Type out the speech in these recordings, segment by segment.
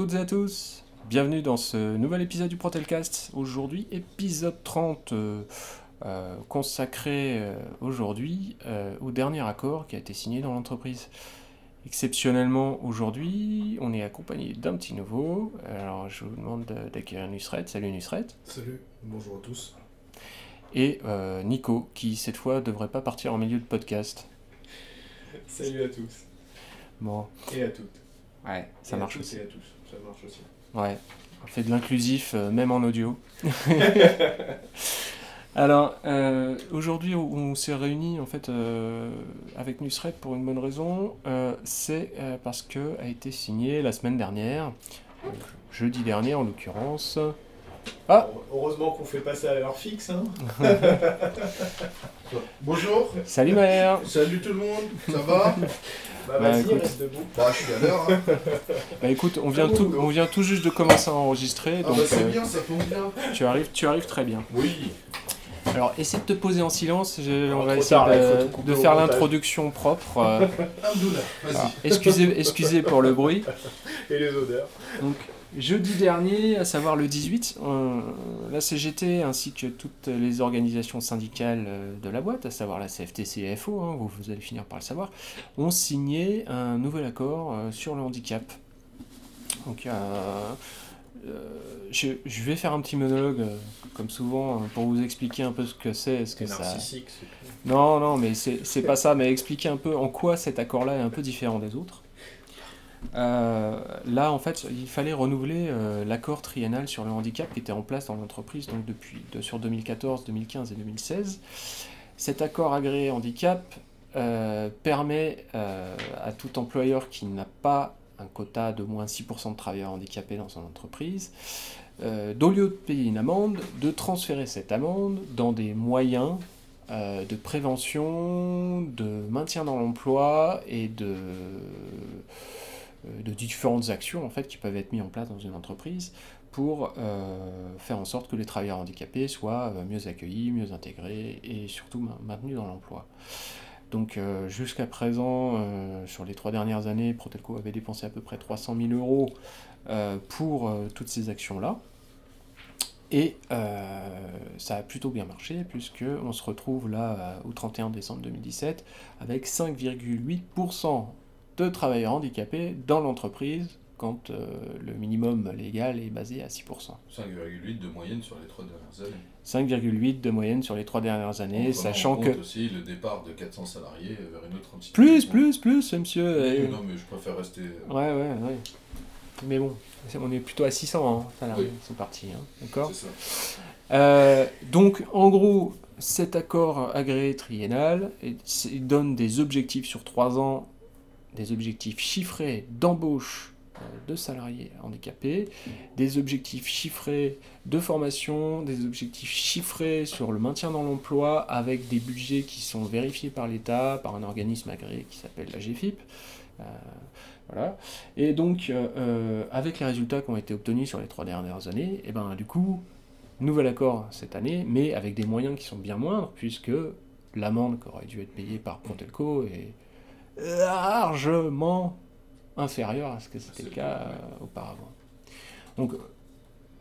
Bonjour à toutes et à tous, bienvenue dans ce nouvel épisode du Protelcast. Aujourd'hui, épisode 30, euh, euh, consacré euh, aujourd'hui euh, au dernier accord qui a été signé dans l'entreprise. Exceptionnellement, aujourd'hui, on est accompagné d'un petit nouveau. Alors, je vous demande de- d'accueillir Nusret. Salut Nusret. Salut, bonjour à tous. Et euh, Nico, qui cette fois devrait pas partir en milieu de podcast. Salut à tous. Bon, Et à toutes. ouais, ça Et à marche tous aussi. Et à tous, ça marche aussi. Ouais, on fait de l'inclusif, euh, même en audio. Alors, euh, aujourd'hui, on, on s'est réunis en fait euh, avec Nusret pour une bonne raison. C'est parce que a été signé la semaine dernière, jeudi dernier en l'occurrence. Ah Heureusement qu'on fait passer à l'heure fixe. Hein. bonjour, Salut Maher Salut tout le monde, ça va? Bah Bah, vas-y, écoute. reste debout. Bah je suis à l'heure. Hein. Bah écoute, on vient, Ah tout, on vient tout juste de commencer à enregistrer, Ah donc bah c'est euh, bien, ça tombe bien. tu, arrives, tu arrives très bien. Oui. Alors, essaie de te poser en silence, je- on va essayer tard, de, faire l'introduction propre. euh, Abdoula, vas-y. Alors, excusez, excusez pour le bruit. Et les odeurs. Donc, jeudi dernier, à savoir le 18, on- la CGT ainsi que toutes les organisations syndicales euh, de la boîte, à savoir la CFTC et FO, hein, vous, vous allez finir par le savoir, ont signé un nouvel accord euh, sur le handicap. Donc, euh, euh, je, je vais faire un petit monologue, euh, comme souvent, hein, pour vous expliquer un peu ce que c'est, ce que ça, narcissique, non, non, mais c'est c'est pas ça, mais expliquer un peu en quoi cet accord-là est un peu différent des autres. Euh, là, en fait, il fallait renouveler euh, l'accord triennal sur le handicap qui était en place dans l'entreprise donc depuis de- sur 2014, 2015 et 2016. Cet accord agréé handicap euh, permet à tout employeur qui n'a pas un quota de moins 6% de travailleurs handicapés dans son entreprise, d'au lieu de payer une amende, de transférer cette amende dans des moyens de prévention, de maintien dans l'emploi et de, de différentes actions en fait, qui peuvent être mises en place dans une entreprise pour euh, faire en sorte que les travailleurs handicapés soient euh, mieux accueillis, mieux intégrés et surtout ma- maintenus dans l'emploi. Donc euh, jusqu'à présent, euh, sur les trois dernières années, Protelco avait dépensé à peu près 300 000 euros euh, pour euh, toutes ces actions-là. Et euh, ça a plutôt bien marché, puisque on se retrouve là euh, au 31 décembre 2017 avec 5,8% de travailleurs handicapés dans l'entreprise, quand euh, le minimum légal est basé à 6%. 5,8 de moyenne sur les trois dernières années. 5,8 de moyenne sur les trois dernières années, sachant que... aussi le départ de 400 salariés vers une autre entité. Plus, plus, plus, monsieur. Oui, euh, non mais je préfère rester... euh, Ouais, ouais, ouais. Mais bon, on est plutôt à 600 hein, salariés, Oui. c'est parti, hein, d'accord C'est ça. Euh, donc, en gros, cet accord agréé triennal il donne des objectifs sur trois ans, des objectifs chiffrés d'embauche euh, de salariés handicapés, des objectifs chiffrés de formation, des objectifs chiffrés sur le maintien dans l'emploi avec des budgets qui sont vérifiés par l'État, par un organisme agréé qui s'appelle la GFIP. Euh, voilà. Et donc, euh, avec les résultats qui ont été obtenus sur les trois dernières années, et ben, du coup, nouvel accord cette année, mais avec des moyens qui sont bien moindres, puisque l'amende qui aurait dû être payée par Pontelco est largement inférieure à ce que c'était le cas euh, auparavant. Donc,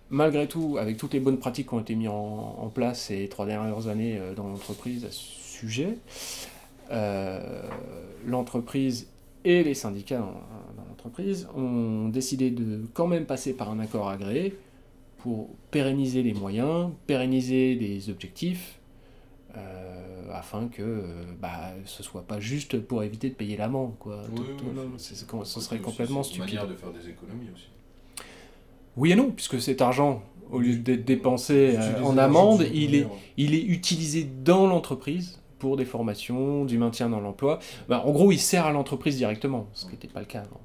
malgré tout, avec toutes les bonnes pratiques qui ont été mises en, en place ces trois dernières années euh, dans l'entreprise à ce sujet, euh, l'entreprise et les syndicats dans, dans l'entreprise ont décidé de quand même passer par un accord agréé pour pérenniser les moyens, pérenniser les objectifs, euh, afin que euh, bah, ce soit pas juste pour éviter de payer l'amende. Quoi. Oui, oui, oui, non, c'est- c'est- c'est- ce serait c'est complètement aussi une stupide. manière de faire des économies aussi. Oui et non, puisque cet argent, au lieu d'être dépensé euh, en amende, il est, il est utilisé dans l'entreprise pour des formations, du maintien dans l'emploi. Bah, en gros, il sert à l'entreprise directement, ce qui n'était pas le cas avant,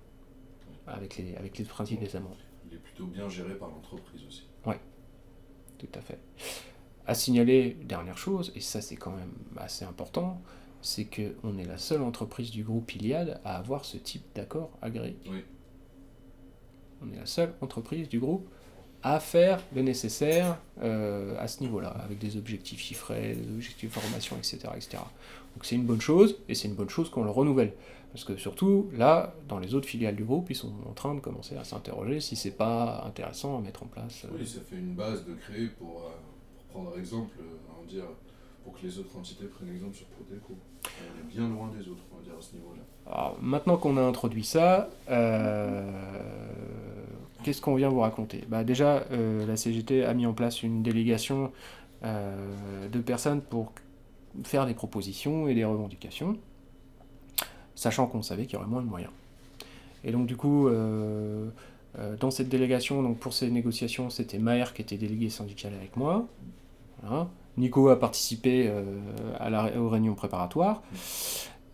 avec les, avec les principes des amendes. Il est plutôt bien géré par l'entreprise aussi. Tout à fait. À signaler, dernière chose, et ça c'est quand même assez important, c'est qu'on est la seule entreprise du groupe Iliad à avoir ce type d'accord agréé. Oui. On est la seule entreprise du groupe à faire le nécessaire euh, à ce niveau-là, avec des objectifs chiffrés, des objectifs de formation, etc. etc. Donc c'est une bonne chose, et c'est une bonne chose qu'on le renouvelle. Parce que surtout, là, dans les autres filiales du groupe, ils sont en train de commencer à s'interroger si c'est pas intéressant à mettre en place. Oui, ça fait une base de créer pour, pour prendre exemple, on dire, pour que les autres entités prennent exemple sur Proteco. On est bien loin des autres, on va dire, à ce niveau-là. Maintenant qu'on a introduit ça, euh, qu'est-ce qu'on vient vous raconter? Bah, Déjà, euh, la CGT a mis en place une délégation euh, de personnes pour faire des propositions et des revendications, sachant qu'on savait qu'il y aurait moins de moyens. Et donc du coup, dans cette délégation, donc pour ces négociations, c'était Maher qui était délégué syndical avec moi. Nico a participé à la, aux réunions préparatoires.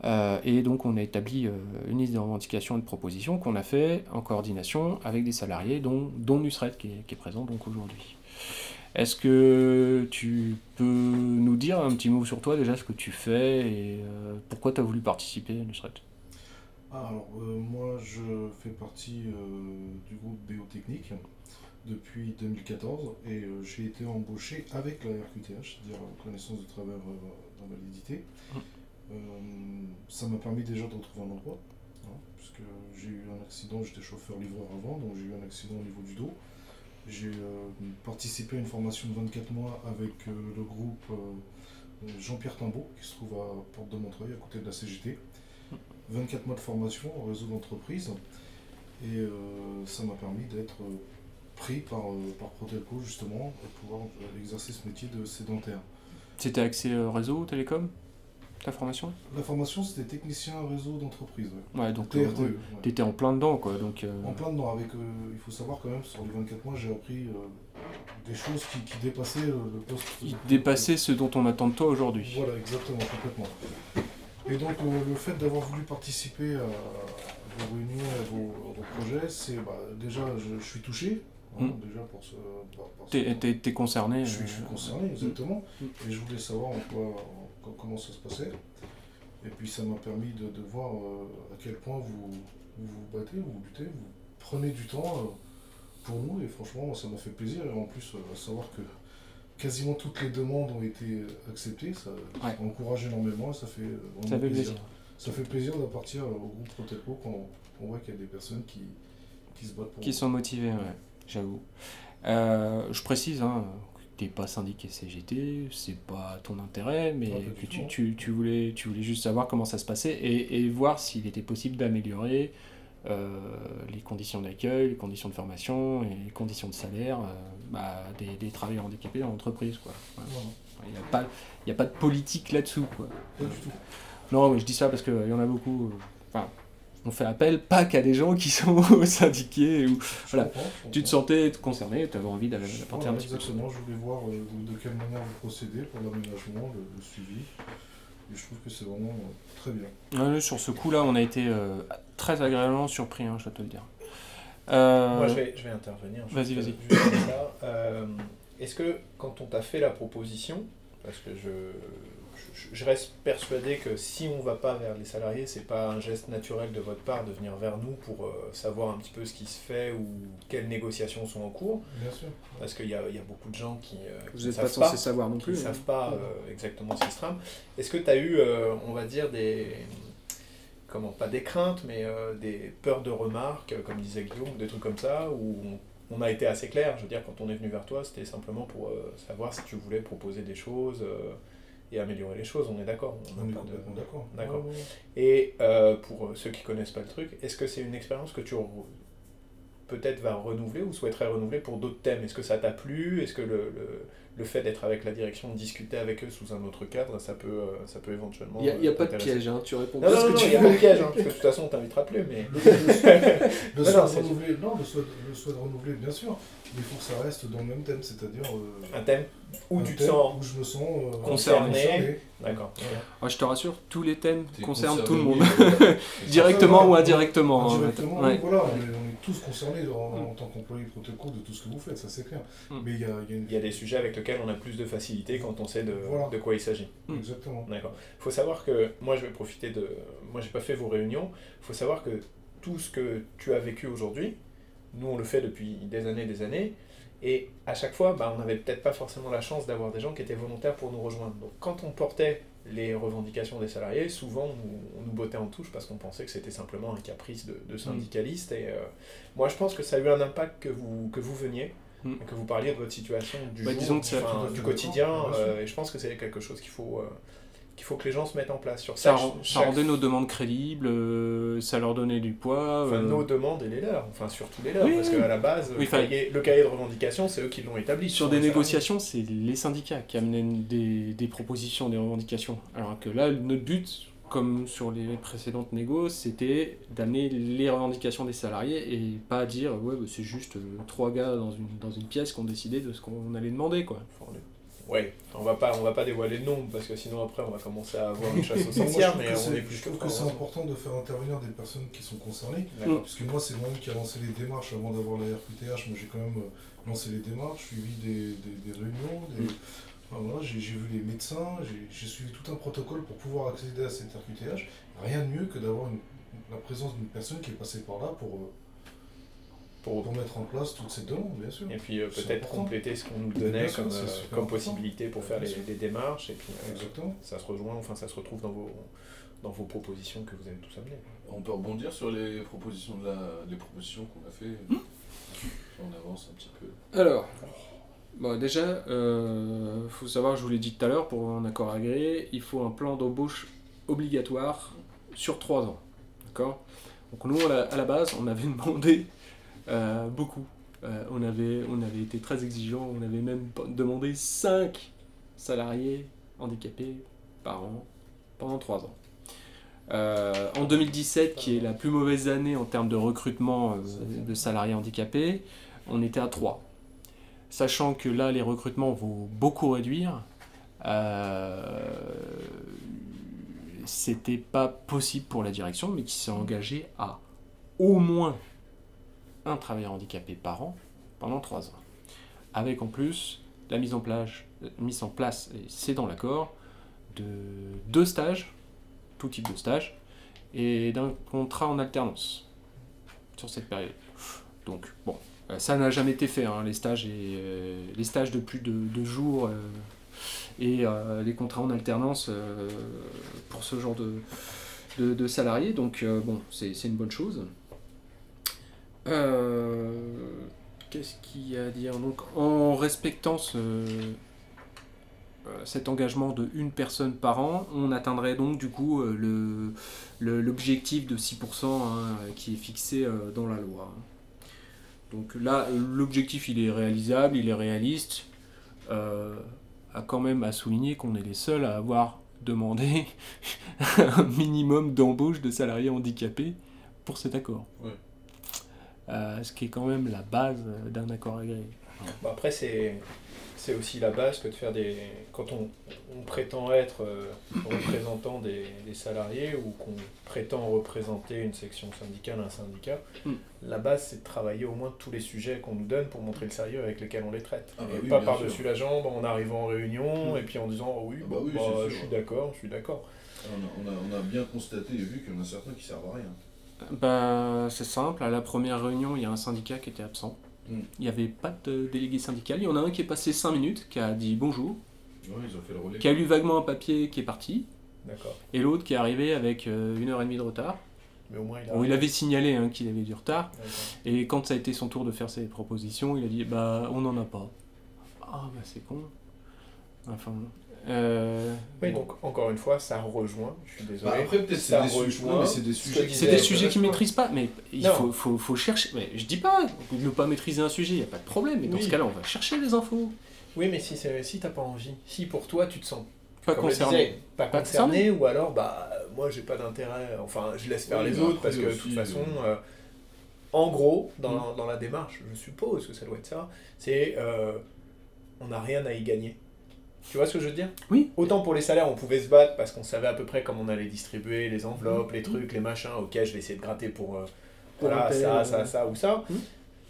Euh, et donc on a établi euh, une liste de revendications et de propositions qu'on a fait en coordination avec des salariés, dont, dont Nusret qui est, présent donc aujourd'hui. Est-ce que tu peux nous dire un petit mot sur toi déjà, ce que tu fais et euh, pourquoi tu as voulu participer, Nusret? Ah, Alors moi je fais partie du groupe Biotechnique depuis 2014 et j'ai été embauché avec la RQTH, c'est-à-dire connaissance de travers d'invalidité. Hum. Euh, ça m'a permis déjà de retrouver un emploi, hein, puisque j'ai eu un accident, j'étais chauffeur-livreur avant, donc j'ai eu un accident au niveau du dos. J'ai euh, participé à une formation de 24 mois avec euh, le groupe Jean-Pierre Timbaud, qui se trouve à Porte de Montreuil, à côté de la CGT. 24 mois de formation au réseau d'entreprise. Et ça m'a permis d'être pris par, par Protelco, justement, pour pouvoir exercer ce métier de sédentaire. C'était accès réseau, télécom ta formation? La formation, c'était technicien réseau d'entreprise. Ouais. donc tu étais en plein dedans, quoi. Donc, euh, En plein dedans. Avec, euh, il faut savoir quand même, sur les 24 mois, j'ai appris euh, des choses qui, dépassaient le poste. Qui dépassaient ce dont on attend de toi aujourd'hui. Voilà, exactement, complètement. Et donc, le fait d'avoir voulu participer à vos réunions, à vos, projets, c'est bah, déjà, je, suis touché. Hein, hmm. déjà pour ce. T'es concerné je suis, je suis, concerné, exactement. Hmm. Et je voulais savoir en quoi comment ça se passait. Et puis ça m'a permis de, de voir euh, à quel point vous, vous, battez, vous luttez, vous prenez du temps euh, pour nous. Et franchement, ça m'a fait plaisir. Et en plus, euh, savoir que quasiment toutes les demandes ont été acceptées, ça, encourage énormément. Ça fait, ça fait plaisir. Ça fait plaisir d'appartenir au groupe Proteco quand on voit qu'il y a des personnes qui, qui se battent pour Qui sont motivées, ouais, j'avoue. je précise, hein, pas syndiqué CGT, c'est pas ton intérêt, mais que tu, tu, tu, voulais, tu voulais juste savoir comment ça se passait et, et voir s'il était possible d'améliorer euh, les conditions d'accueil, les conditions de formation et les conditions de salaire euh, bah, des, des, travailleurs handicapés dans l'entreprise. Il n'y a, pas, a pas de politique là-dessous. Quoi. Non, je dis ça parce qu'il y en a beaucoup. Euh, enfin, on fait appel pas qu'à des gens qui sont syndiqués ou voilà. tu te sentais concerné, tu avais envie d'aller apporter un petit peu. Exactement, je voulais voir euh, de, quelle manière vous procédez pour l'aménagement, le, suivi. Et je trouve que c'est vraiment euh, très bien. sur ce coup-là, on a été euh, très agréablement surpris, hein, je dois te le dire. Moi, je vais, je vais intervenir. Vas-y, vas-y. Est-ce que quand on t'a fait la proposition, parce que je, je reste persuadé que si on ne va pas vers les salariés, c'est pas un geste naturel de votre part de venir vers nous pour euh, savoir un petit peu ce qui se fait ou quelles négociations sont en cours. Bien sûr. Parce qu'il y, y a, beaucoup de gens qui euh, Vous n'êtes pas censé savoir non plus. ne savent pas euh, exactement ce qui se trame. Est-ce que tu as eu, on va dire, des. Comment Pas des craintes, mais des peurs de remarques, comme disait Guillaume, des trucs comme ça, où on, a été assez clair? Je veux dire, quand on est venu vers toi, c'était simplement pour savoir si tu voulais proposer des choses et améliorer les choses, on est d'accord. On, est d'accord. D'accord. Et euh, pour ceux qui connaissent pas le truc, est-ce que c'est une expérience que tu peut-être vas renouveler ou souhaiterais renouveler pour d'autres thèmes? Est-ce que ça t'a plu? Est-ce que le, le fait d'être avec la direction, de discuter avec eux sous un autre cadre, ça peut, euh, ça peut éventuellement. Il n'y a, pas de piège, hein, tu réponds non, non, non, il n'y a pas de piège, hein, parce que de toute façon, on t'invitera plus. Mais... le, souhait de renouveler, non, le souhait, de renouveler, bien sûr, mais il faut que ça reste dans le même thème, c'est-à-dire. Euh, un thème où tu te sens. Où je me sens euh, concerné. D'accord. je te rassure, tous les thèmes concernent tout le monde, directement ou indirectement. Hein, indirectement, voilà, on est, tous concernés en, tant qu'employé protocole de tout ce que vous faites, ça c'est clair. Mm. Mais il y a, y a des sujets avec lesquels on a plus de facilité quand on sait de, de quoi il s'agit. Hmm. Exactement. D'accord. Il faut savoir que moi, je vais profiter de. Moi, j'ai pas fait vos réunions. Il faut savoir que tout ce que tu as vécu aujourd'hui, nous, on le fait depuis des années des années. Et à chaque fois, bah, on n'avait peut-être pas forcément la chance d'avoir des gens qui étaient volontaires pour nous rejoindre. Donc quand on portait les revendications des salariés, souvent on, on nous bottait en touche parce qu'on pensait que c'était simplement un caprice de, de syndicalistes. Et euh, moi je pense que ça a eu un impact que vous, que vous veniez, Mm. que vous parliez de votre situation du Bah, jour, disons que enfin, du quotidien. euh, et je pense que c'est quelque chose qu'il faut, euh, qu'il faut que les gens se mettent en place sur Ça, ça. rend- ça rendait nos demandes crédibles, euh, ça leur donnait du poids. Enfin, euh, nos demandes et les leurs, enfin surtout les leurs, Oui, parce oui. qu'à la base, Oui, le, cahier, le cahier de revendication, c'est eux qui l'ont établi. Sur des négociations, c'est les syndicats qui amenaient des, des propositions, des revendications. Alors que là, notre but, comme sur les précédentes négos, c'était d'amener les revendications des salariés et pas dire ouais bah, c'est juste euh, trois gars dans une, dans une pièce qui ont décidé de ce qu'on allait demander quoi. Ouais, on va pas, on va pas dévoiler le nom parce que sinon après on va commencer à avoir une chasse aux sorcières, trouve mais que on c'est- est plus je trouve que c'est important de faire intervenir des personnes qui sont concernées. Parce que moi, c'est moi qui a lancé les démarches avant d'avoir la RQTH. Moi, j'ai quand même euh, lancé les démarches, suivi des, des, des réunions. Des... Mm. Enfin, voilà, j'ai vu les médecins, j'ai suivi tout un protocole pour pouvoir accéder à cette RQTH. Rien de mieux que d'avoir une- la présence d'une personne qui est passée par là pour, euh, Pour- pour mettre en place toute cette demande, bien sûr. Et puis euh, peut-être compléter ce qu'on nous donnait sûr, comme, euh, comme possibilité pour faire les, les démarches et puis euh, Exactement. ça se rejoint, enfin ça se retrouve dans vos, dans vos propositions que vous avez tous amenées. On peut rebondir sur les propositions de la, les propositions qu'on a fait? Hmm? On avance un petit peu. Alors, bon, déjà, il faut savoir, je vous l'ai dit tout à l'heure, pour un accord agréé, il faut un plan d'embauche obligatoire sur trois ans. D'accord? Donc nous, à la, à la base, on avait demandé euh, beaucoup. Euh, on, avait, on avait été très exigeants, on avait même demandé 5 salariés handicapés par an pendant trois ans. Euh, en 2017, qui est la plus mauvaise année en termes de recrutement de salariés handicapés, on était à 3. Sachant que là, les recrutements vont beaucoup réduire, c'était pas possible pour la direction, mais qui s'est engagée à au moins un travailleur handicapé par an pendant 3 ans. Avec en plus la mise en place, en place et c'est dans l'accord, de deux stages, tout type de stage, et d'un contrat en alternance sur cette période. Donc, bon, euh, ça n'a jamais été fait, hein, les, stages et, euh, les stages de plus de deux jours euh, et les contrats en alternance pour ce genre de, salariés. Donc, bon, c'est une bonne chose. Euh, Qu'est-ce qu'il y a à dire Donc, en respectant ce, euh, cet engagement de une personne par an, on atteindrait donc du coup euh, le le- l'objectif de 6% hein, qui est fixé dans la loi. Donc là, l'objectif il est réalisable, il est réaliste. Euh, à quand même à souligner qu'on est les seuls à avoir demandé un minimum d'embauche de salariés handicapés pour cet accord. Euh, ce qui est quand même la base d'un accord agréé. Bah, après, c'est c'est aussi la base que de faire des. Quand on, on prétend être euh, représentant des, des salariés ou qu'on prétend représenter une section syndicale, un syndicat, Mm. la base c'est de travailler au moins tous les sujets qu'on nous donne pour montrer le sérieux avec lesquels on les traite. Ah bah et oui, pas par-dessus la jambe en arrivant en réunion Mm. et puis en disant oh oui, Ah bah bon, oui, bah, c'est je suis d'accord, je suis d'accord. On a, on, a, on a bien constaté et vu qu'il y en a certains qui servent à rien. Bah, c'est simple, à la première réunion, il y a un syndicat qui était absent. Mm. Il n'y avait pas de délégué syndical. Il y en a un qui est passé 5 minutes, qui a dit bonjour, Ouais, ils ont fait le relais. qui a lu vaguement un papier qui est parti, D'accord. et l'autre qui est arrivé avec euh, une heure et demie de retard. Mais au moins il a. Bon, il avait signalé hein, qu'il avait du retard, et quand ça a été son tour de faire ses propositions, il a dit bah on n'en a pas. Ah bah c'est con. Enfin. Euh, Oui, bon. donc encore une fois, ça rejoint, je suis désolé. Bah, après, peut-être ça c'est des, sujets- rejoint mais c'est des sujets qui C'est disait- des sujets qu'ils ne maîtrisent pas, mais il faut, faut, faut chercher. Mais je dis pas de ne pas maîtriser un sujet, il n'y a pas de problème, mais dans Oui. ce cas-là, on va chercher les infos. Oui, mais si, c'est- si t'as pas envie, si pour toi tu te sens Pas concerné. disais, pas, Pas concerné, ou alors bah moi j'ai pas d'intérêt, enfin je laisse faire Oui, les autres parce que de toute façon, euh, euh, en gros, dans, Mm. dans la démarche, je suppose que ça doit être ça, c'est euh, on n'a rien à y gagner. Tu vois ce que je veux dire? Oui. Autant pour les salaires, on pouvait se battre parce qu'on savait à peu près comment on allait distribuer les enveloppes, les trucs, les machins. Ok, je vais essayer de gratter pour, euh, Pour voilà, ça, ça, ça ou ça. Mm.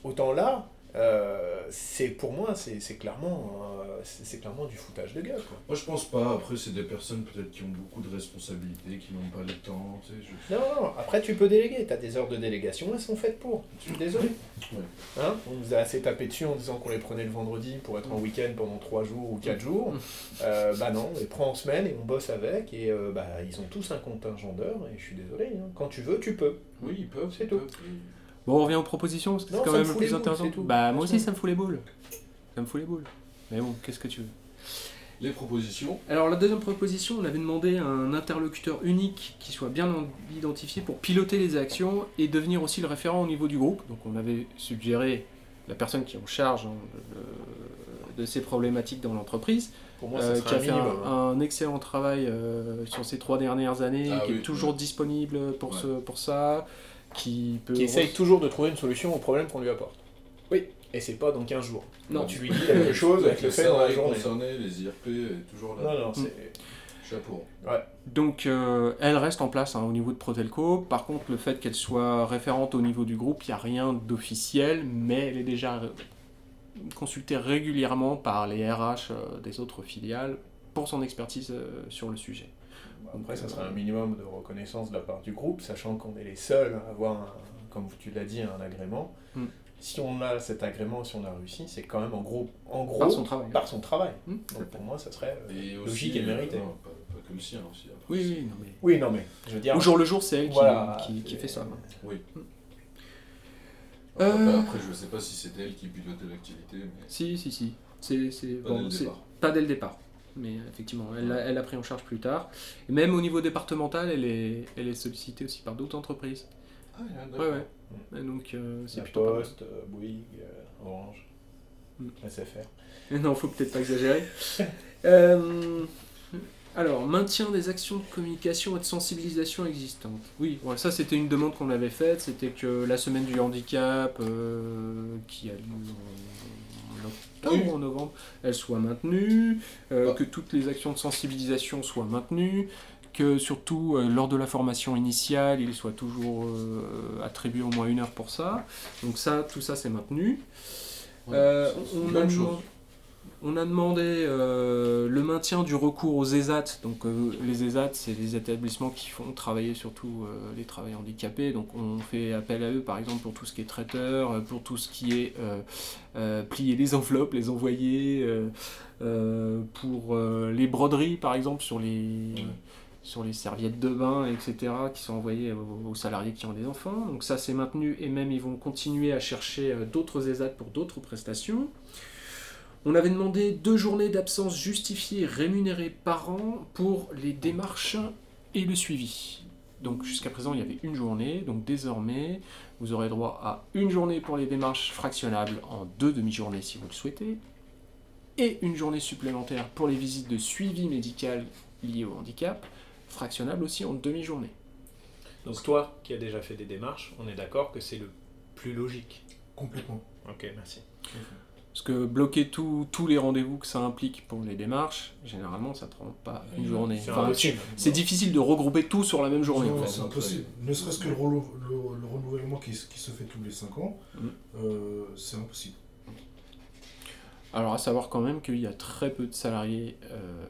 Autant là, euh, c'est pour moi, c'est clairement, euh, c'est clairement du foutage de gueule. Quoi. Moi je pense pas, après c'est des personnes peut-être qui ont beaucoup de responsabilités, qui n'ont pas le temps, tu sais, je- Non, non, après tu peux déléguer, tu as des heures de délégation, elles sont faites pour. Je suis désolé. Ouais. Hein? On nous a assez tapé dessus en disant qu'on les prenait le vendredi pour être en week-end pendant 3 jours ou 4 jours. Euh, bah non, on les prend en semaine et on bosse avec et euh, bah, ils ont tous un contingent d'heures et je suis désolé. hein. Quand tu veux, tu peux. Oui, ils peuvent, C'est tout. peuvent. Bon, on revient aux propositions, parce que c'est quand même le plus intéressant. Bah, moi aussi, ça me fout les boules. Ça me fout les boules. Mais bon, qu'est-ce que tu veux? Les propositions, Alors, la deuxième proposition, on avait demandé un interlocuteur unique qui soit bien identifié pour piloter les actions et devenir aussi le référent au niveau du groupe. Donc, on avait suggéré la personne qui est en charge hein, de, de ces problématiques dans l'entreprise, Pour moi, euh, qui a fait minimum. un, hein. un excellent travail euh, sur ces trois dernières années, Ah qui oui, est toujours disponible pour, Ouais. ce, pour ça, qui peut... Qui essaye toujours de trouver une solution au problème qu'on lui apporte. Oui. Et c'est pas dans 15 jours. Non. Quand tu lui dis quelque chose, avec le fait dans la journée. concernés, les IRP, toujours là. Non, non, c'est. Chapeau. Donc euh, elle reste en place hein, au niveau de Protelco. Par contre, le fait qu'elle soit référente au niveau du groupe, il n'y a rien d'officiel, mais elle est déjà euh, consultée régulièrement par les RH euh, des autres filiales pour son expertise euh, sur le sujet. Après, ça serait un minimum de reconnaissance de la part du groupe, sachant qu'on est les seuls à avoir, un- comme tu l'as dit, un agrément. Mm. Si on a cet agrément, si on a réussi, c'est quand même en gros, en gros Par son travail. par son travail. Hmm, Donc pour moi, ça serait euh, Et logique aussi, et mérité. euh, non, pas, pas que le sien aussi. après. Oui, oui, non, mais... Oui, non, mais je veux dire. Au jour le jour, c'est elle qui, Voilà, qui, fait ça. Oui. Euh. Après, après, je sais pas si c'était elle qui pilotait l'activité, mais Si, si, si. C'est, c'est, pas bon, dès le c'est- départ. Pas dès le départ. Mais euh, effectivement, elle l'a elle l'a pris en charge plus tard. Et même au niveau départemental, elle est, elle est sollicitée aussi par d'autres entreprises. Ah, Ouais, ouais. Et donc, euh, c'est plutôt pas mal. Poste, euh, Bouygues, euh, Orange. SFR. Non, faut peut-être pas exagérer. Alors, maintien des actions de communication et de sensibilisation existantes. Oui, voilà, ça c'était une demande qu'on avait faite, c'était que la semaine du handicap, euh, qui a lieu en, en octobre Oui. ou en novembre, elle soit maintenue, euh, Bah. que toutes les actions de sensibilisation soient maintenues, que surtout euh, lors de la formation initiale, il soit toujours euh, attribué au moins une heure pour ça. Donc ça, tout ça c'est maintenu. Ouais, Euh, on, a chose. On a demandé euh, le maintien du recours aux ESAT. Donc euh, les ESAT, c'est des établissements qui font travailler surtout euh, les travailleurs handicapés. Donc on fait appel à eux, par exemple, pour tout ce qui est traiteur, pour tout ce qui est plier les enveloppes, les envoyer, pour les broderies, par exemple, sur les... Sur les serviettes de bain, etc., qui sont envoyées aux, salariés qui ont des enfants. Donc ça, c'est maintenu, et même ils vont continuer à chercher d'autres ESAT pour d'autres prestations. On avait demandé deux journées d'absence justifiées rémunérées par an pour les démarches et le suivi. Donc jusqu'à présent, il y avait une journée. Donc désormais, vous aurez droit à une journée pour les démarches fractionnables en deux demi-journées si vous le souhaitez, et une journée supplémentaire pour les visites de suivi médical liées au handicap, fractionnable aussi en demi-journée. Donc toi, qui as déjà fait des démarches, on est d'accord que c'est le plus logique. Complètement. Ok, merci. Parce que bloquer tout- tous les rendez-vous que ça implique pour les démarches, généralement, ça ne prend pas une journée. C'est Enfin, difficile de regrouper tout sur la même journée. Non, en fait. c'est impossible. Ne serait-ce que le, relo- le- le renouvellement qui, se fait tous les 5 ans, Mm. euh, c'est impossible. Alors à savoir quand même qu'il y a très peu de salariés euh,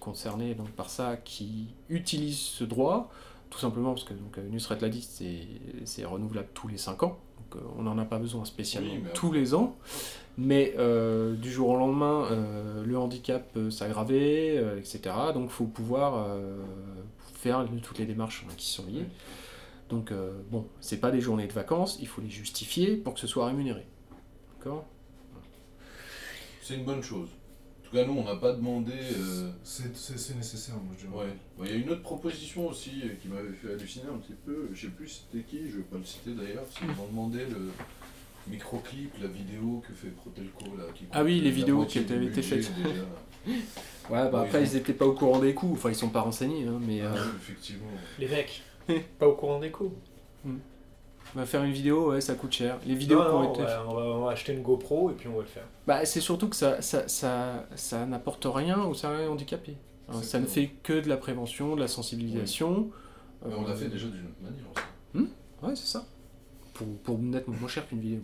concernés donc, par ça qui utilisent ce droit, tout simplement parce que donc, euh, Nusret l'a dit, c'est- renouvelable tous les 5 ans, on n'en a pas besoin spécialement Oui, mais tous les ans, mais euh, du jour au lendemain, euh, le handicap peut s'aggraver, euh, etc. Donc il faut pouvoir euh, faire toutes les démarches hein, qui sont liées. Donc euh, bon, c'est pas des journées de vacances, il faut les justifier pour que ce soit rémunéré. D'accord? C'est une bonne chose. En tout cas, nous, on n'a pas demandé. euh, C'est nécessaire, moi je dirais. Ouais. Il y a une autre proposition aussi euh, qui m'avait fait halluciner un petit peu. Je sais plus c'était qui, je vais pas le citer d'ailleurs. c'est Ils ont demandé le microclip, la vidéo que fait Protelco là. Qui Ah oui, les vidéos qui avaient été faites. Ouais, bah Oui, après, ils ont- ils étaient pas au courant des coûts, enfin, ils sont pas renseignés, hein, mais euh, Ah, effectivement. Les mecs, pas au courant des coûts. Bah, faire une vidéo, ouais, ça coûte cher. Les vidéos Non, non, on, va, on va- on va acheter une GoPro et puis on va le faire. Bah, c'est surtout que ça, ça, ça, ça n'apporte rien aux salariés handicapés. Hein, ça ne fait que de la prévention, de la sensibilisation. Mais on l'a fait déjà d'une autre manière aussi. Ouais, c'est ça. Pour, pour nettement moins cher qu'une vidéo.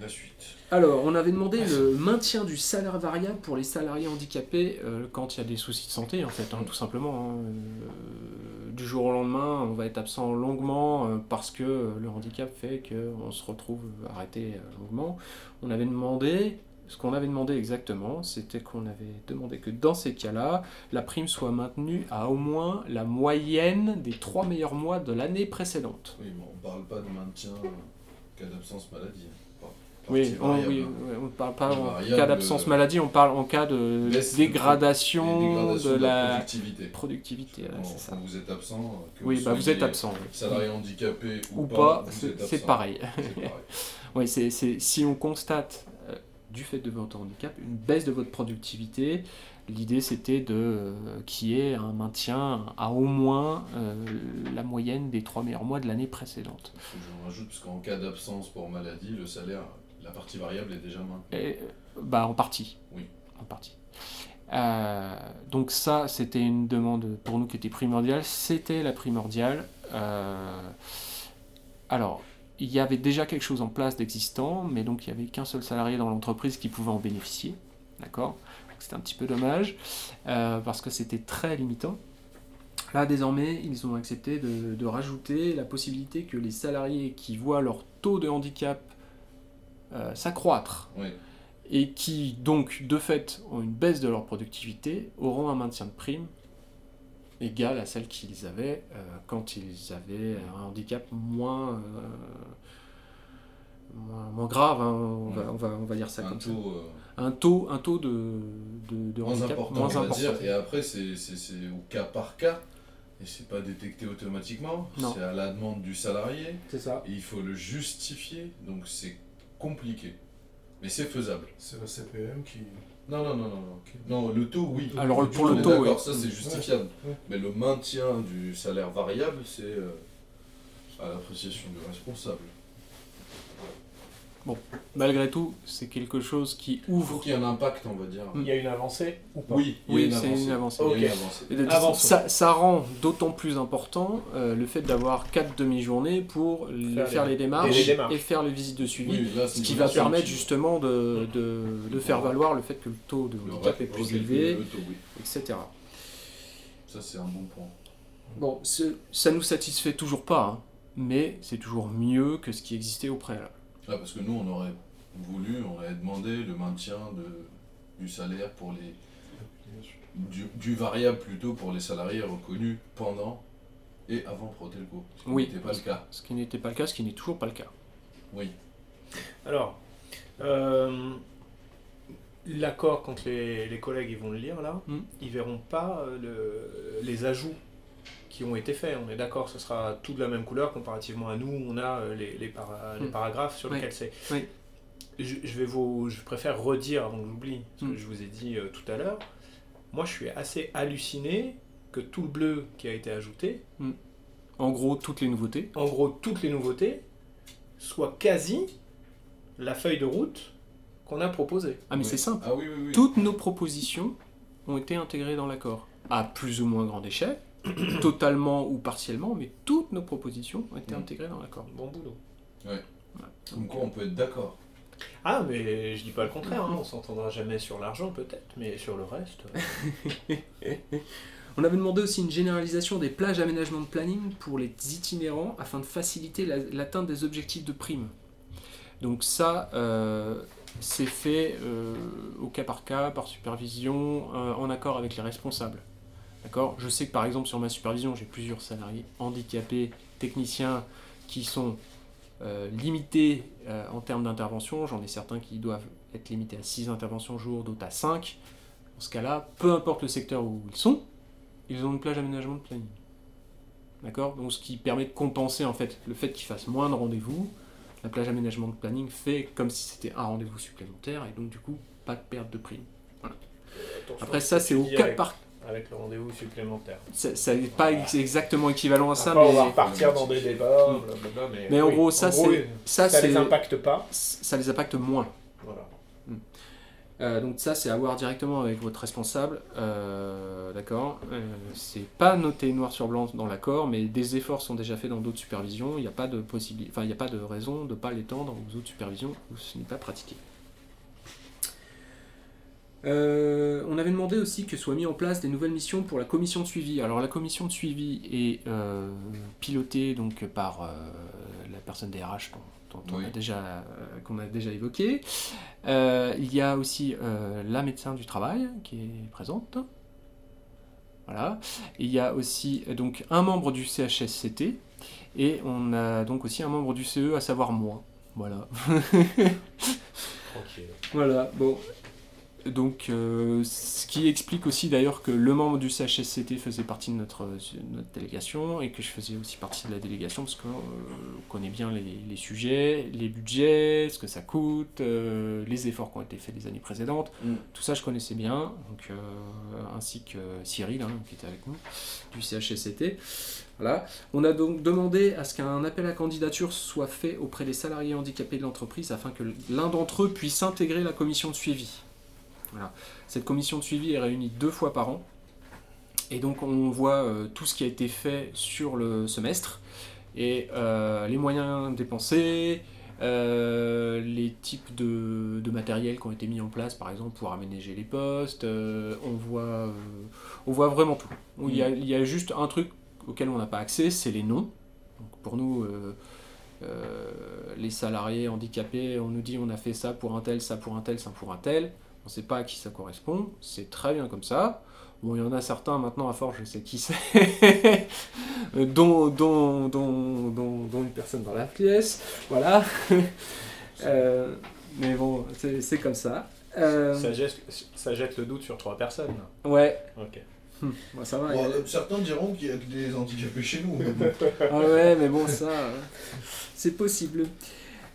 La suite. Alors, on avait demandé le maintien du salaire variable pour les salariés handicapés euh, quand il y a des soucis de santé, en fait, hein, tout simplement. hein. Euh, du jour au lendemain, on va être absent longuement euh, parce que le handicap fait qu'on se retrouve arrêté longuement. On avait demandé, ce qu'on avait demandé exactement, c'était qu'on avait demandé que dans ces cas-là, la prime soit maintenue à au moins la moyenne des trois meilleurs mois de l'année précédente. Oui, mais on parle pas de maintien en cas d'absence maladie. Oui, on, oui, oui, ne parle pas en cas d'absence euh, maladie, on parle en cas de dégradation, de la productivité. productivité. voilà, Quand, c'est ça. quand vous êtes absent, que Oui, vous bah vous êtes absent. Salarié handicapé ou, Ou pas, c'est pareil. Oui, c'est, si on constate, euh, du fait de votre handicap, une baisse de votre productivité, l'idée c'était de euh, qu'il y ait un maintien à au moins euh, la moyenne des trois meilleurs mois de l'année précédente. Je rajoute, parce qu'en cas d'absence pour maladie, le salaire, la partie variable est déjà maintenue. Bah, en partie. Oui. En partie. Euh, donc ça, c'était une demande pour nous qui était primordiale. C'était la primordiale. Euh, alors, il y avait déjà quelque chose en place d'existant, mais donc il n'y avait qu'un seul salarié dans l'entreprise qui pouvait en bénéficier. D'accord? C'était un petit peu dommage, euh, parce que c'était très limitant. Là, désormais, ils ont accepté de, de rajouter la possibilité que les salariés qui voient leur taux de handicap euh, s'accroître Oui. et qui donc de fait ont une baisse de leur productivité auront un maintien de prime égal à celle qu'ils avaient euh, quand ils avaient un handicap moins, euh, moins, moins grave, hein, on, va, on, va, on va dire ça un comme taux euh, Un taux, un taux de, de, de moins handicap important, moins on important. dire. Et après, c'est au cas par cas. Et c'est pas détecté automatiquement. C'est à la demande du salarié. C'est ça. Et il faut le justifier. Donc c'est compliqué. Mais c'est faisable. C'est la CPM qui. Non, non, non, non. Non, non le taux, oui. Alors, Le pour taux, le on est taux, d'accord, oui. ça c'est justifiable. Ouais, ouais. Mais le maintien du salaire variable, c'est euh, à l'appréciation du responsable. Malgré tout, c'est quelque chose qui Il ouvre. qu'il y ait un impact, on va dire. Il y a une avancée ou pas? Oui, il y a Oui, une c'est avancée. une avancée. Il y a une Ok. avancée. Et de- Avançons. Ça, ça rend d'autant plus important euh, le fait d'avoir quatre demi-journées pour les- Faire faire, les- les, démarches les démarches. et faire les visites de suivi. Oui, là, c'est Ce qui va permettre qui- justement de, de, de faire valoir le fait que le taux de handicap est plus élevé, le taux, oui. etc. Ça, c'est un bon point. Bon, ce- ça nous satisfait toujours pas, hein, mais c'est toujours mieux que ce qui existait au préalable. Là, parce que nous, on aurait voulu, on aurait demandé le maintien de, du salaire pour les. Du, du variable plutôt pour les salariés reconnus pendant et avant Protelco. Ce qui Oui. n'était pas le cas. Ce qui n'était pas le cas, ce qui n'est toujours pas le cas. Oui. Alors, euh, l'accord, quand les, les collègues ils vont le lire là, Mm. ils verront pas euh, le- les ajouts qui ont été faits. On est d'accord, ce sera tout de la même couleur comparativement à nous. On a euh, les, les, para- les Mm. paragraphes sur Oui. lesquels c'est. Oui. Je, je vais vous, je préfère redire avant que j'oublie ce que je vous ai dit euh, tout à l'heure. Moi, je suis assez halluciné que tout le bleu qui a été ajouté, En gros, toutes les nouveautés. en gros toutes les nouveautés, soit quasi la feuille de route qu'on a proposée. Ah, mais Oui. c'est simple. Ah oui, oui, oui. Toutes nos propositions ont été intégrées dans l'accord, à plus ou moins grande échelle, totalement ou partiellement, mais toutes nos propositions ont été Mm. intégrées dans l'accord. Bon boulot. Comme quoi, on peut être d'accord. Ah, mais je dis pas le contraire, hein, on s'entendra jamais sur l'argent peut-être, mais sur le reste. On avait demandé aussi une généralisation des plages d'aménagement de planning pour les itinérants afin de faciliter la- l'atteinte des objectifs de prime. Donc ça, euh, c'est fait euh, au cas par cas, par supervision, euh, en accord avec les responsables. D'accord? Je sais que par exemple sur ma supervision, j'ai plusieurs salariés handicapés, techniciens, qui sont euh, limités euh, en termes d'intervention. J'en ai certains qui doivent être limités à 6 interventions jour, d'autres à 5. Dans ce cas-là, peu importe le secteur où ils sont, ils ont une plage d'aménagement de planning. D'accord? Donc ce qui permet de compenser en fait le fait qu'ils fassent moins de rendez-vous. La plage d'aménagement de planning fait comme si c'était un rendez-vous supplémentaire et donc du coup pas de perte de prime. Après ça c'est au cas par avec le rendez-vous supplémentaire. ça, n'est pas ex- exactement équivalent à ça Après, on va mais repartir dans des débats, blablabla, mais, Mais en oui, gros, ça, c'est- ça ça les impacte pas. ça les impacte moins. Voilà. Euh, donc ça, c'est à voir directement avec votre responsable, euh, d'accord Euh, C'est pas noté noir sur blanc dans l'accord, mais des efforts sont déjà faits dans d'autres supervisions. Il n'y a pas de possibilité, enfin, il n'y a pas de raison de ne pas l'étendre aux autres supervisions où ce n'est pas pratiqué. Euh, on avait demandé aussi que soient mis en place des nouvelles missions pour la commission de suivi. Alors la commission de suivi est euh, pilotée donc par euh, la personne des RH dont, dont on Oui. a déjà, qu'on a déjà évoqué. Il y a aussi la médecin du travail qui est présente. Voilà. Il y a aussi donc un membre du CHSCT et on a donc aussi un membre du CE, à savoir moi. Voilà. Tranquille. Voilà, bon. Donc, euh, ce qui explique aussi d'ailleurs que le membre du CHSCT faisait partie de notre, notre délégation et que je faisais aussi partie de la délégation parce qu'on connaît bien les, les sujets, les budgets, ce que ça coûte, euh, les efforts qui ont été faits les années précédentes. Mm. Tout ça, je connaissais bien, donc, euh, ainsi que Cyril hein, qui était avec nous du CHSCT. Voilà. On a donc demandé à ce qu'un appel à candidature soit fait auprès des salariés handicapés de l'entreprise afin que l'un d'entre eux puisse intégrer la commission de suivi. Voilà. Cette commission de suivi est réunie deux fois par an. Et donc on voit euh, tout ce qui a été fait sur le semestre et euh, les moyens dépensés, euh, les types de, de matériel qui ont été mis en place, par exemple pour aménager les postes. euh, on, voit, euh, on voit vraiment tout. Il y, a, il y a juste un truc auquel on n'a pas accès, c'est les noms. Donc pour nous, les salariés handicapés, on nous dit on a fait ça pour un tel, ça pour un tel, ça pour un tel. On ne sait pas à qui ça correspond. C'est très bien comme ça. Bon, il y en a certains maintenant, à force, je sais qui c'est, dont, dont, dont, dont, dont une personne dans la pièce. Voilà. Euh, mais bon, c'est comme ça. Euh, Ça, jette, ça jette le doute sur trois personnes. ouais, Ok. Hum, bon, ça va. Bon, a- euh, certains diront qu'il y a que des handicapés chez nous. mais bon. Ah ouais, mais bon, ça, c'est possible.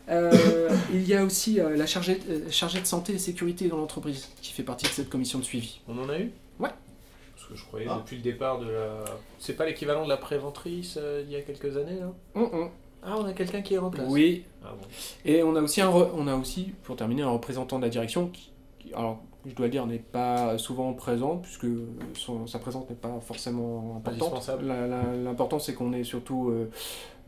Euh, il y a aussi euh, la chargée, euh, chargée de santé et sécurité dans l'entreprise qui fait partie de cette commission de suivi. On en a eu? Ouais. Parce que je croyais Ah. depuis le départ de la. C'est pas l'équivalent de la préventrice euh, il y a quelques années là Hum, hum. Ah, on a quelqu'un qui est en place. Oui, Ah bon. et on a, aussi un re- on a aussi, pour terminer, un représentant de la direction qui, qui- alors, je dois dire, n'est pas souvent présent, puisque son- sa présence n'est pas forcément importante. L'important, c'est qu'on ait surtout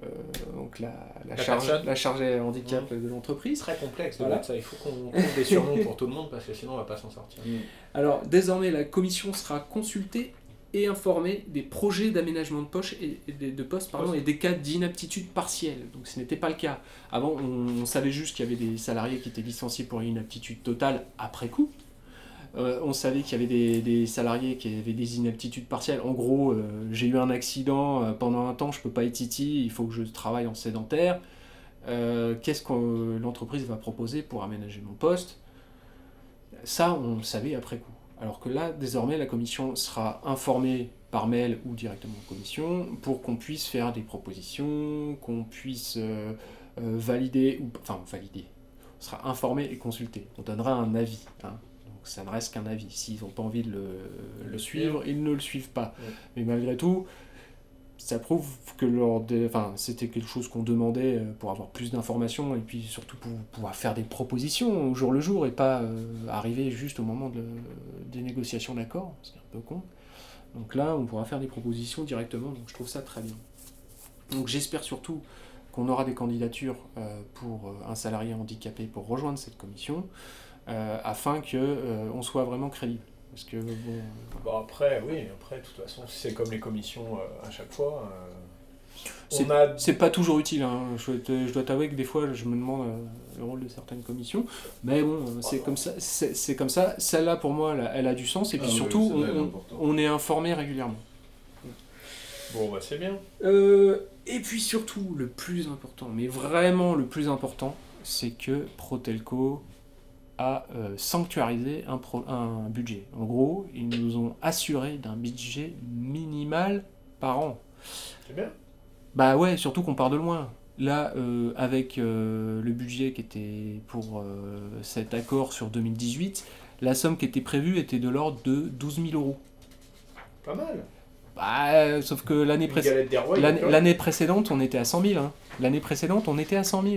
euh, donc la, la, La charge, personne. la chargée handicap de l'entreprise. Très complexe de Voilà. ça. Il faut qu'on trouve des surnoms pour tout le monde parce que sinon on va pas s'en sortir. Alors, désormais, la commission sera consultée et informée des projets d'aménagement de poche et, et des- de poste pardon, et des cas d'inaptitude partielle. Donc, ce n'était pas le cas. Avant, on, on savait juste qu'il y avait des salariés qui étaient licenciés pour une inaptitude totale après coup. Euh, on savait qu'il y avait des, salariés qui avaient des inaptitudes partielles. En gros, euh, j'ai eu un accident euh, pendant un temps, je peux pas être titi, il faut que je travaille en sédentaire. Qu'est-ce que l'entreprise va proposer pour aménager mon poste? Ça, on le savait après coup. Alors que là, désormais, la commission sera informée par mail ou directement en commission pour qu'on puisse faire des propositions, qu'on puisse valider, ou enfin valider, on sera informé et consulté. On donnera un avis. hein. Donc ça ne reste qu'un avis. S'ils n'ont pas envie de le, le suivre, ils ne le suivent pas. Ouais. Mais malgré tout, ça prouve que des- enfin, c'était quelque chose qu'on demandait euh, pour avoir plus d'informations et puis surtout pour pouvoir faire des propositions au jour le jour et pas euh, arriver juste au moment de, des négociations d'accord, c'est un peu con. Donc là, on pourra faire des propositions directement, donc je trouve ça très bien. Donc j'espère surtout qu'on aura des candidatures euh, pour un salarié handicapé pour rejoindre cette commission, afin que euh, on soit vraiment crédible. Parce que bon, euh, Bon après, oui, après, de toute façon, c'est comme les commissions euh, à chaque fois. euh, C'est- on a C'est pas toujours utile, hein. je, te- je dois t'avouer que des fois je me demande euh, le rôle de certaines commissions, mais bon, euh, c'est comme ça. C'est c'est comme ça. Celle-là pour moi, elle a, elle a du sens et puis Ah surtout, on, on est informé régulièrement. Bon, bah c'est bien. Euh, et puis surtout, le plus important, mais vraiment le plus important, c'est que Protelco a euh, sanctuarisé un, pro- un budget. En gros, ils nous ont assuré d'un budget minimal par an. C'est bien. Bah ouais, surtout qu'on part de loin. Là, euh, avec euh, le budget qui était pour cet accord sur 2018, la somme qui était prévue était de l'ordre de 12 000 euros. Pas mal. Bah, sauf que l'année L'année précédente, on était à 100 000. hein. L'année précédente, on était à 100 000.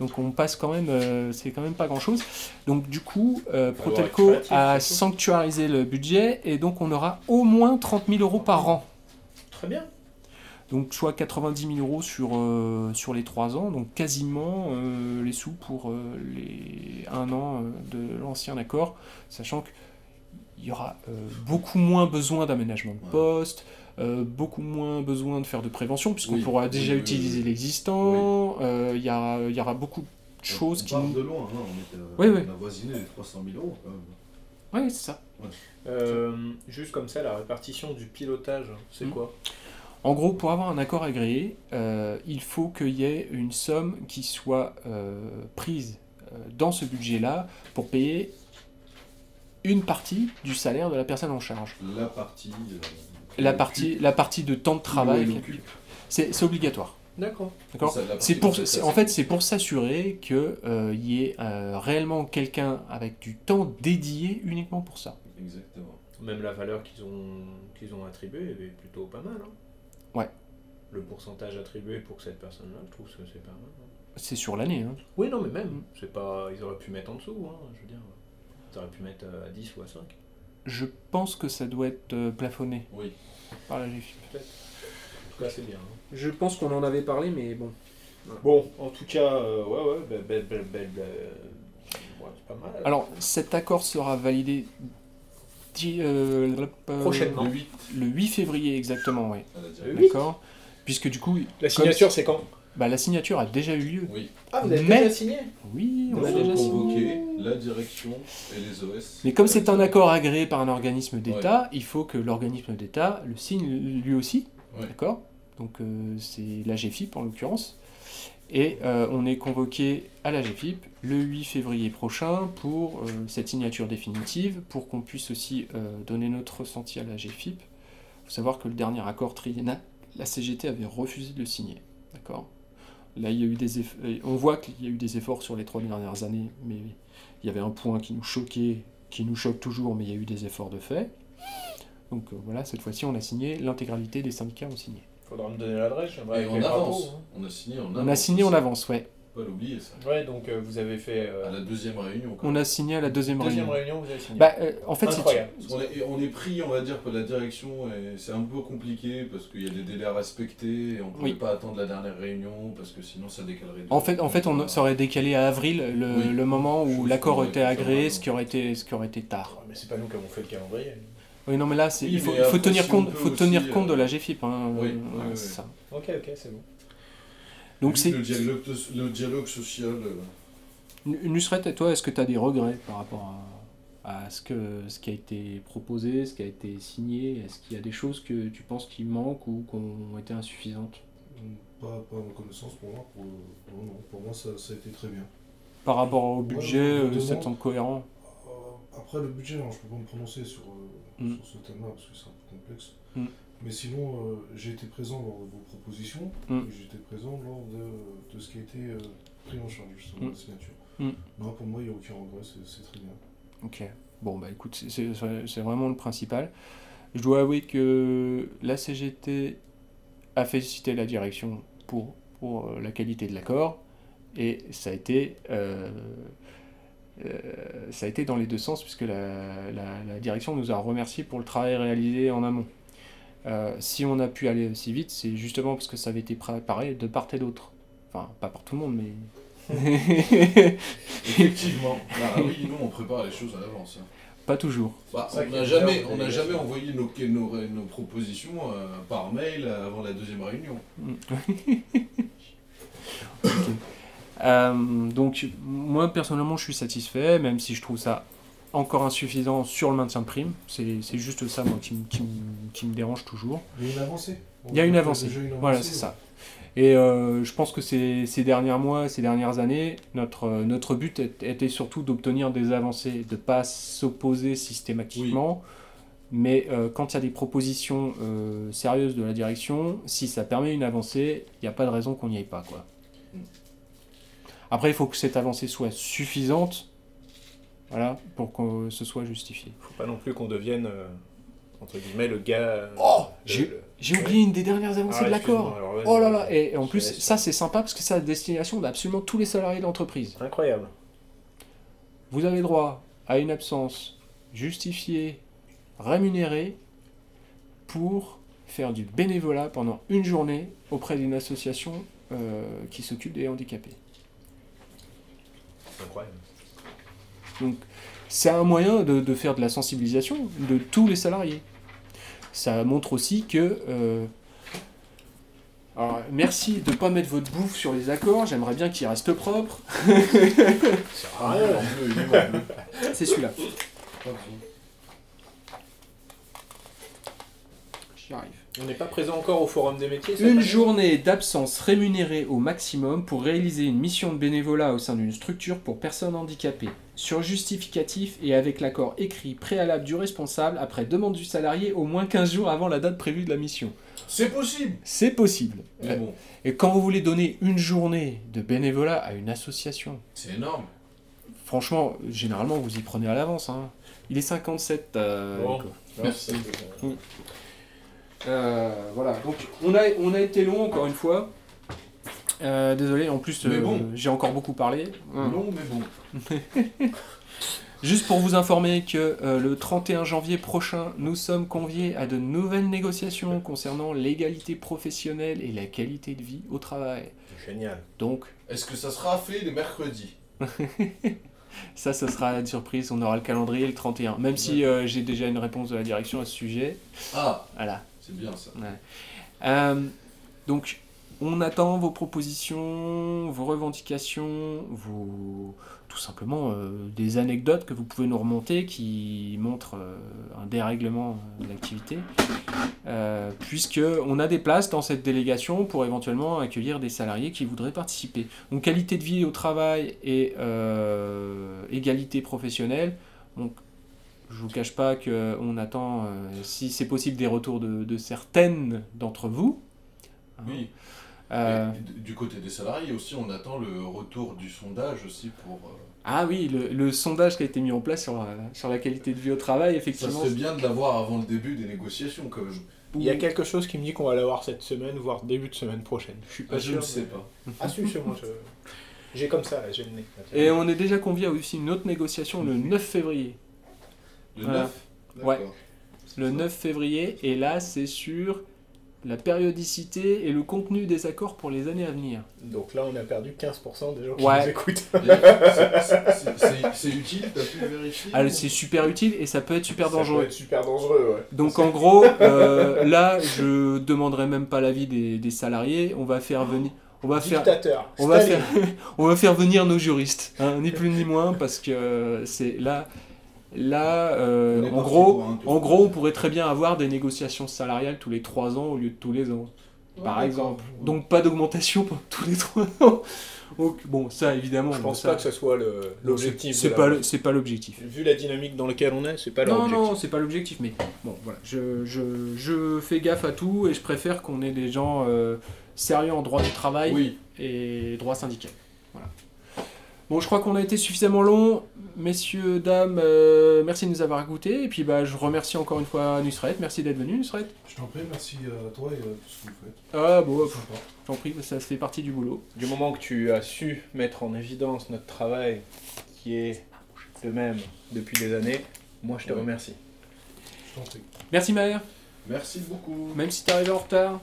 Donc on passe quand même, euh, c'est quand même pas grand chose. Donc du coup, euh, Protelco a sanctuarisé le budget et donc on aura au moins 30 000 euros par an. Très bien. Donc soit 90 000 euros sur, euh, sur les 3 ans, donc quasiment euh, les sous pour euh, les 1 an euh, de l'ancien accord, sachant qu'il y aura euh, beaucoup moins besoin d'aménagement de poste, euh, beaucoup moins besoin de faire de prévention, puisqu'on Oui, pourra oui, déjà oui, utiliser oui, oui. l'existant, euh, il y, aura, il y aura beaucoup de choses on qui... nous- de loin, hein, on, oui. on a voisiné les 300 000 euros quand même. Oui, c'est ça. Euh, juste comme ça, la répartition du pilotage, c'est Hmm. quoi? En gros, pour avoir un accord agréé, euh, il faut qu'il y ait une somme qui soit euh, prise euh, dans ce budget-là pour payer une partie du salaire de la personne en charge. La partie. euh, La partie, occupe, la partie de temps de travail, c'est obligatoire. D'accord. C'est pour, en fait, c'est pour s'assurer qu'il y ait euh, réellement quelqu'un avec du temps dédié uniquement pour ça. Exactement. Même la valeur qu'ils ont, qu'ils ont attribuée est plutôt pas mal. hein. Ouais. Le pourcentage attribué pour cette personne-là, je trouve que c'est pas mal. hein. C'est sur l'année. hein. Oui, non, mais même, Mm. c'est pas... ils auraient pu mettre en dessous, hein, je veux dire. Pu mettre euh, à 10 ou à 5. Je pense que ça doit être euh, plafonné Oui. par la GFIP. En tout cas, c'est bien. hein. Je pense qu'on en avait parlé, mais bon. Bon, en tout cas, euh, ouais, ouais, belle, belle, belle, belle, ouais, c'est pas mal. Alors, cet accord sera validé euh, Prochainement. Le 8 Le 8 février exactement, oui. Le huit D'accord Puisque du coup, La signature, c'est quand? Bah, la signature a déjà eu lieu. Oui. Ah, vous avez Mais- déjà signé? Oui, on a déjà signé. convoqué la direction et les OS. Mais comme c'est un accord agréé par un organisme d'État, il faut que l'organisme d'État le signe lui aussi. Ouais. D'accord? Donc euh, c'est la GFIP en l'occurrence. Et euh, on est convoqué à la GFIP le 8 février prochain pour euh, cette signature définitive, pour qu'on puisse aussi euh, donner notre ressenti à la GFIP. Il faut savoir que le dernier accord triennal, la CGT avait refusé de le signer. D'accord? Là, il y a eu des eff- euh, on voit qu'il y a eu des efforts sur les trois dernières années, mais il y avait un point qui nous choquait, qui nous choque toujours, mais il y a eu des efforts de fait. Donc euh, voilà, cette fois-ci, on a signé, l'intégralité des syndicats ont signé. Faudra me donner l'adresse, j'aimerais Et avance. hein. On a signé en avance. On a signé en aussi. avance, ouais. Pas l'oublier ça. Ouais, donc euh, vous avez fait. euh, À la deuxième réunion. quand On même. a signé à la deuxième, deuxième réunion. réunion, vous avez signé. Bah, euh, en fait, c'est Incroyable. Parce qu'on est, on est pris, on va dire, par la direction, et c'est un peu compliqué parce qu'il y a des délais à respecter, et on ne pouvait Oui. pas attendre la dernière réunion parce que sinon ça décalerait. En fait, en fait, on ça aurait décalé à avril le, Oui. le moment où l'accord était agréé, ce qui aurait été, ce qui aurait été tard. Ouais, mais c'est pas nous qui avons fait le calendrier. Oui, non, mais là, Oui, il faut, mais tenir si compte, on faut tenir compte de la GFIP. Hein, oui, euh, oui, oui. c'est ça. Ok, ok, c'est bon. Donc c'est, le dialogue, le dialogue social. euh, Nusret, et toi, est-ce que tu as des regrets par rapport à, à ce, que, ce qui a été proposé, ce qui a été signé? Est-ce qu'il y a des choses que tu penses qui manquent ou qui ont été insuffisantes? Pas, pas à ma connaissance pour moi. Pour, non, non, pour moi, ça, ça a été très bien. Par rapport au Ouais, budget, je euh, ça te semble cohérent? Euh, après le budget, alors, je peux pas me prononcer sur, euh, Mm. sur ce thème-là parce que c'est un peu complexe. Mm. Mais sinon, euh, j'ai été présent lors de vos propositions Mm. et j'étais présent lors de, de ce qui a été euh, pris en charge justement Mm. la signature. Mm. Non, pour moi, il n'y a aucun regret, c'est très bien. Ok. Bon, bah écoute, c'est- vraiment le principal. Je dois avouer que la CGT a félicité la direction pour, pour euh, la qualité de l'accord et ça a été. euh, ça a été dans les deux sens puisque la, la- la direction nous a remercié pour le travail réalisé en amont. Euh, si on a pu aller aussi vite, c'est justement parce que ça avait été préparé de part et d'autre. Enfin, pas par tout le monde, mais. Effectivement. Ah oui, nous on prépare les choses à l'avance. hein. pas toujours. Bah, on n'a jamais, on envoyé nos, nos, nos propositions euh, par mail avant la deuxième réunion. Euh, donc, moi personnellement, je suis satisfait, même si je trouve ça encore insuffisant sur le maintien de prime. C'est juste ça, moi, qui, me- qui qui me dérange toujours. Il y a une avancée. Il y a une avancée. Voilà, c'est ça. Et euh, je pense que ces, ces derniers mois, ces dernières années, notre, euh, notre but était surtout d'obtenir des avancées, de ne pas s'opposer systématiquement. Mais euh, quand il y a des propositions euh, sérieuses de la direction, si ça permet une avancée, il n'y a pas de raison qu'on n'y aille pas. Quoi. Mm. Après, il faut que cette avancée soit suffisante voilà, pour que ce soit justifié. Faut pas non plus qu'on devienne euh, entre guillemets, le gars. euh, Oh, j'ai- le- oublié une des dernières avancées Ah, de l'accord. alors, vas-y, Oh là là, et, en plus, ça c'est sympa parce que c'est à destination d'absolument tous les salariés de l'entreprise. Incroyable. Vous avez droit à une absence justifiée, rémunérée, pour faire du bénévolat pendant une journée auprès d'une association euh, qui s'occupe des handicapés. Incroyable. C'est un moyen de, de faire de la sensibilisation de tous les salariés. Ça montre aussi que... euh, alors, merci de ne pas mettre votre bouffe sur les accords, j'aimerais bien qu'ils restent propres. Ah. C'est celui-là. J'y arrive. On n'est pas présent encore au Forum des métiers Une journée d'absence rémunérée au maximum pour réaliser une mission de bénévolat au sein d'une structure pour personnes handicapées, sur justificatif et avec l'accord écrit préalable du responsable après demande du salarié au moins 15 jours avant la date prévue de la mission. C'est possible C'est possible. Mais bon, Et quand vous voulez donner une journée de bénévolat à une association, c'est énorme. franchement, généralement vous y prenez à l'avance. hein. Il est 57. euh, Bon. Merci. Euh, voilà, donc on a, on a été long encore une fois. Euh, désolé, en plus euh, bon. j'ai encore beaucoup parlé. Hum. Long, mais bon. Juste pour vous informer que euh, le 31 janvier prochain, nous sommes conviés à de nouvelles négociations concernant l'égalité professionnelle et la qualité de vie au travail. Génial. Donc Est-ce que ça sera fait le mercredi ça, ce sera une surprise, on aura le calendrier le 31. Même si euh, j'ai déjà une réponse de la direction à ce sujet. Ah, Voilà. C'est bien ça. Euh, donc, on attend vos propositions, vos revendications, vos tout simplement euh, des anecdotes que vous pouvez nous remonter qui montrent euh, un dérèglement de l'activité, puisque on a des places dans cette délégation pour éventuellement accueillir des salariés qui voudraient participer. Donc, qualité de vie au travail et égalité professionnelle. Donc, je vous cache pas qu'on attend, euh, si c'est possible, des retours de, de certaines d'entre vous. Hein. Oui. Euh, du- côté des salariés aussi, on attend le retour du sondage aussi pour. euh, ah oui, le, le sondage qui a été mis en place sur la, sur la qualité de vie au travail, Ça effectivement. serait bien de l'avoir avant le début des négociations, comme je. Il y a quelque chose qui me dit qu'on va l'avoir cette semaine, voire début de semaine prochaine. Je suis pas Ah, je ne sais pas. Ah si, c'est moi. je- J'ai comme ça, là, j'ai le nez. Et on est déjà convié à aussi une autre négociation le 9 février. Le Voilà. 9 Ouais. Le 9 février, et là c'est sur la périodicité et le contenu des accords pour les années à venir. Donc là, on a perdu 15% des gens qui Ouais. nous écoutent. C'est- utile, t'as pu vérifier Ah, c'est super utile et ça peut être super Ça peut dangereux. être super dangereux, ouais. Donc en gros, euh, là, je demanderai même pas l'avis des, des salariés. On va faire venir, on va faire, Dictateur. on va Staline. faire, on va faire venir nos juristes, hein, ni plus ni moins, parce que euh, c'est là, là, euh, en gros, un tour. en gros, on pourrait très bien avoir des négociations salariales tous les trois ans au lieu de tous les ans, Ouais, par exemple. Donc pas d'augmentation tous les trois ans. Donc bon, ça évidemment. Je pense ça- pas que ce soit l'objectif. C'est pas, c'est pas l'objectif. Vu la dynamique dans laquelle on est, c'est pas Non, l'objectif. non, c'est pas l'objectif, mais bon, voilà. Je, je, je fais gaffe à tout et je préfère qu'on ait des gens euh, sérieux en droit du travail Oui, et droit syndical. Voilà. Bon, je crois qu'on a été suffisamment long. Messieurs, dames, euh, merci de nous avoir écoutés. Et puis, bah, je remercie encore une fois Nusret. Merci d'être venu, Nusret. Je t'en prie, merci à toi et à tout ce que vous faites. Ah, bon, Sympa. j'en prie, ça fait partie du boulot. Du moment que tu as su mettre en évidence notre travail, qui est le même depuis des années, moi je te Ouais. remercie. Je t'en prie. Merci, Maher. merci beaucoup. Même si t'es arrivé en retard.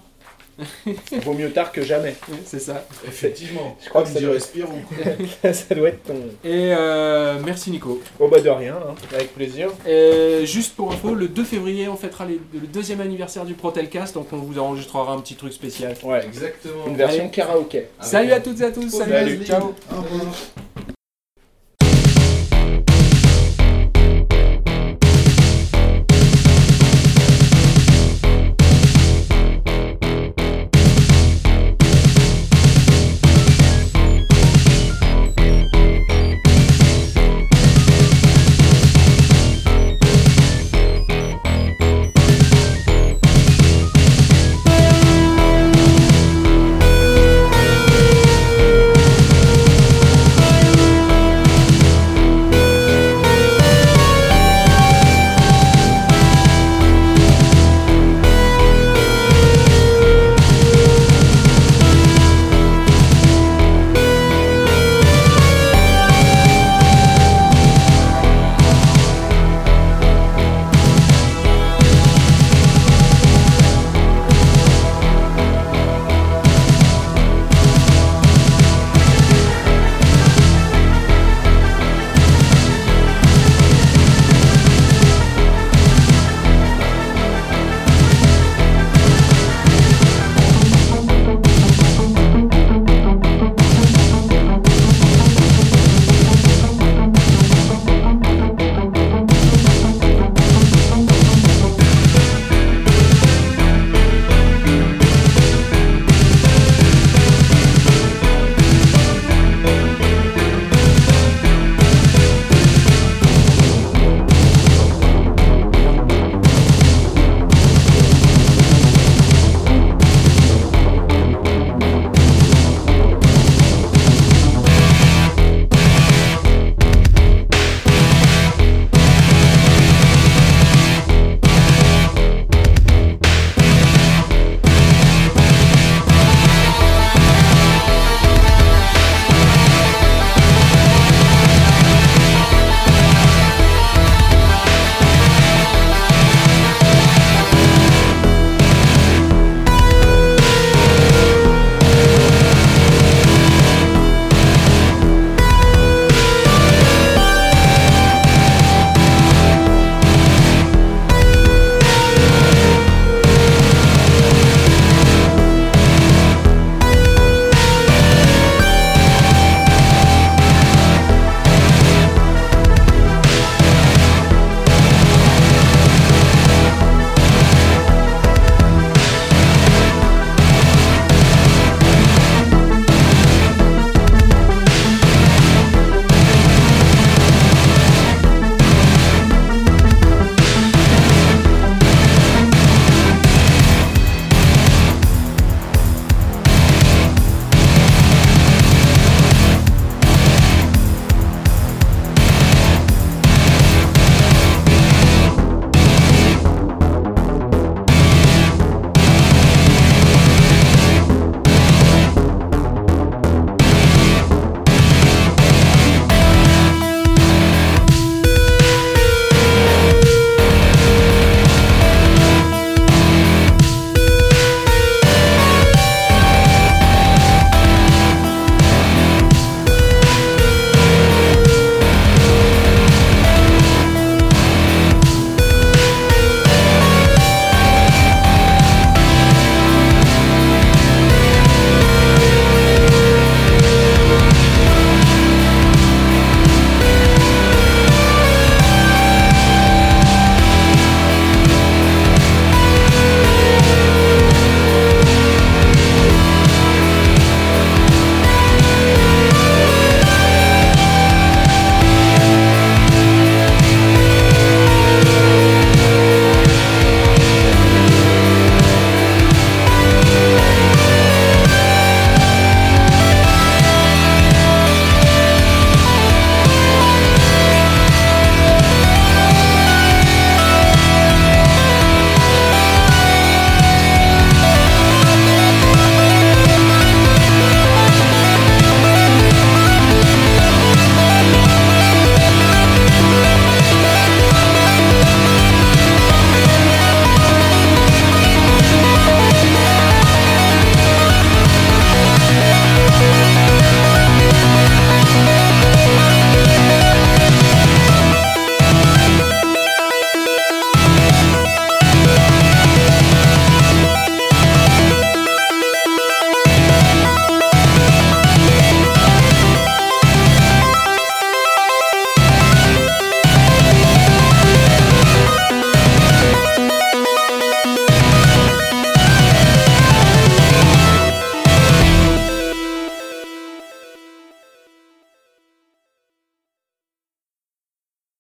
Vaut mieux tard que jamais. C'est ça. Effectivement, Je crois que ça doit- Respirons. ça doit être ton. Et euh, merci, Nico. Au bas de rien, hein, avec plaisir. Euh, juste pour info, le 2 février, on fêtera les- le deuxième anniversaire du Protelcast, donc on vous enregistrera un petit truc spécial. Ouais, Exactement. une version Allez. karaoké. Salut à toutes et à tous, Oh, salut, salut. ciao Au revoir.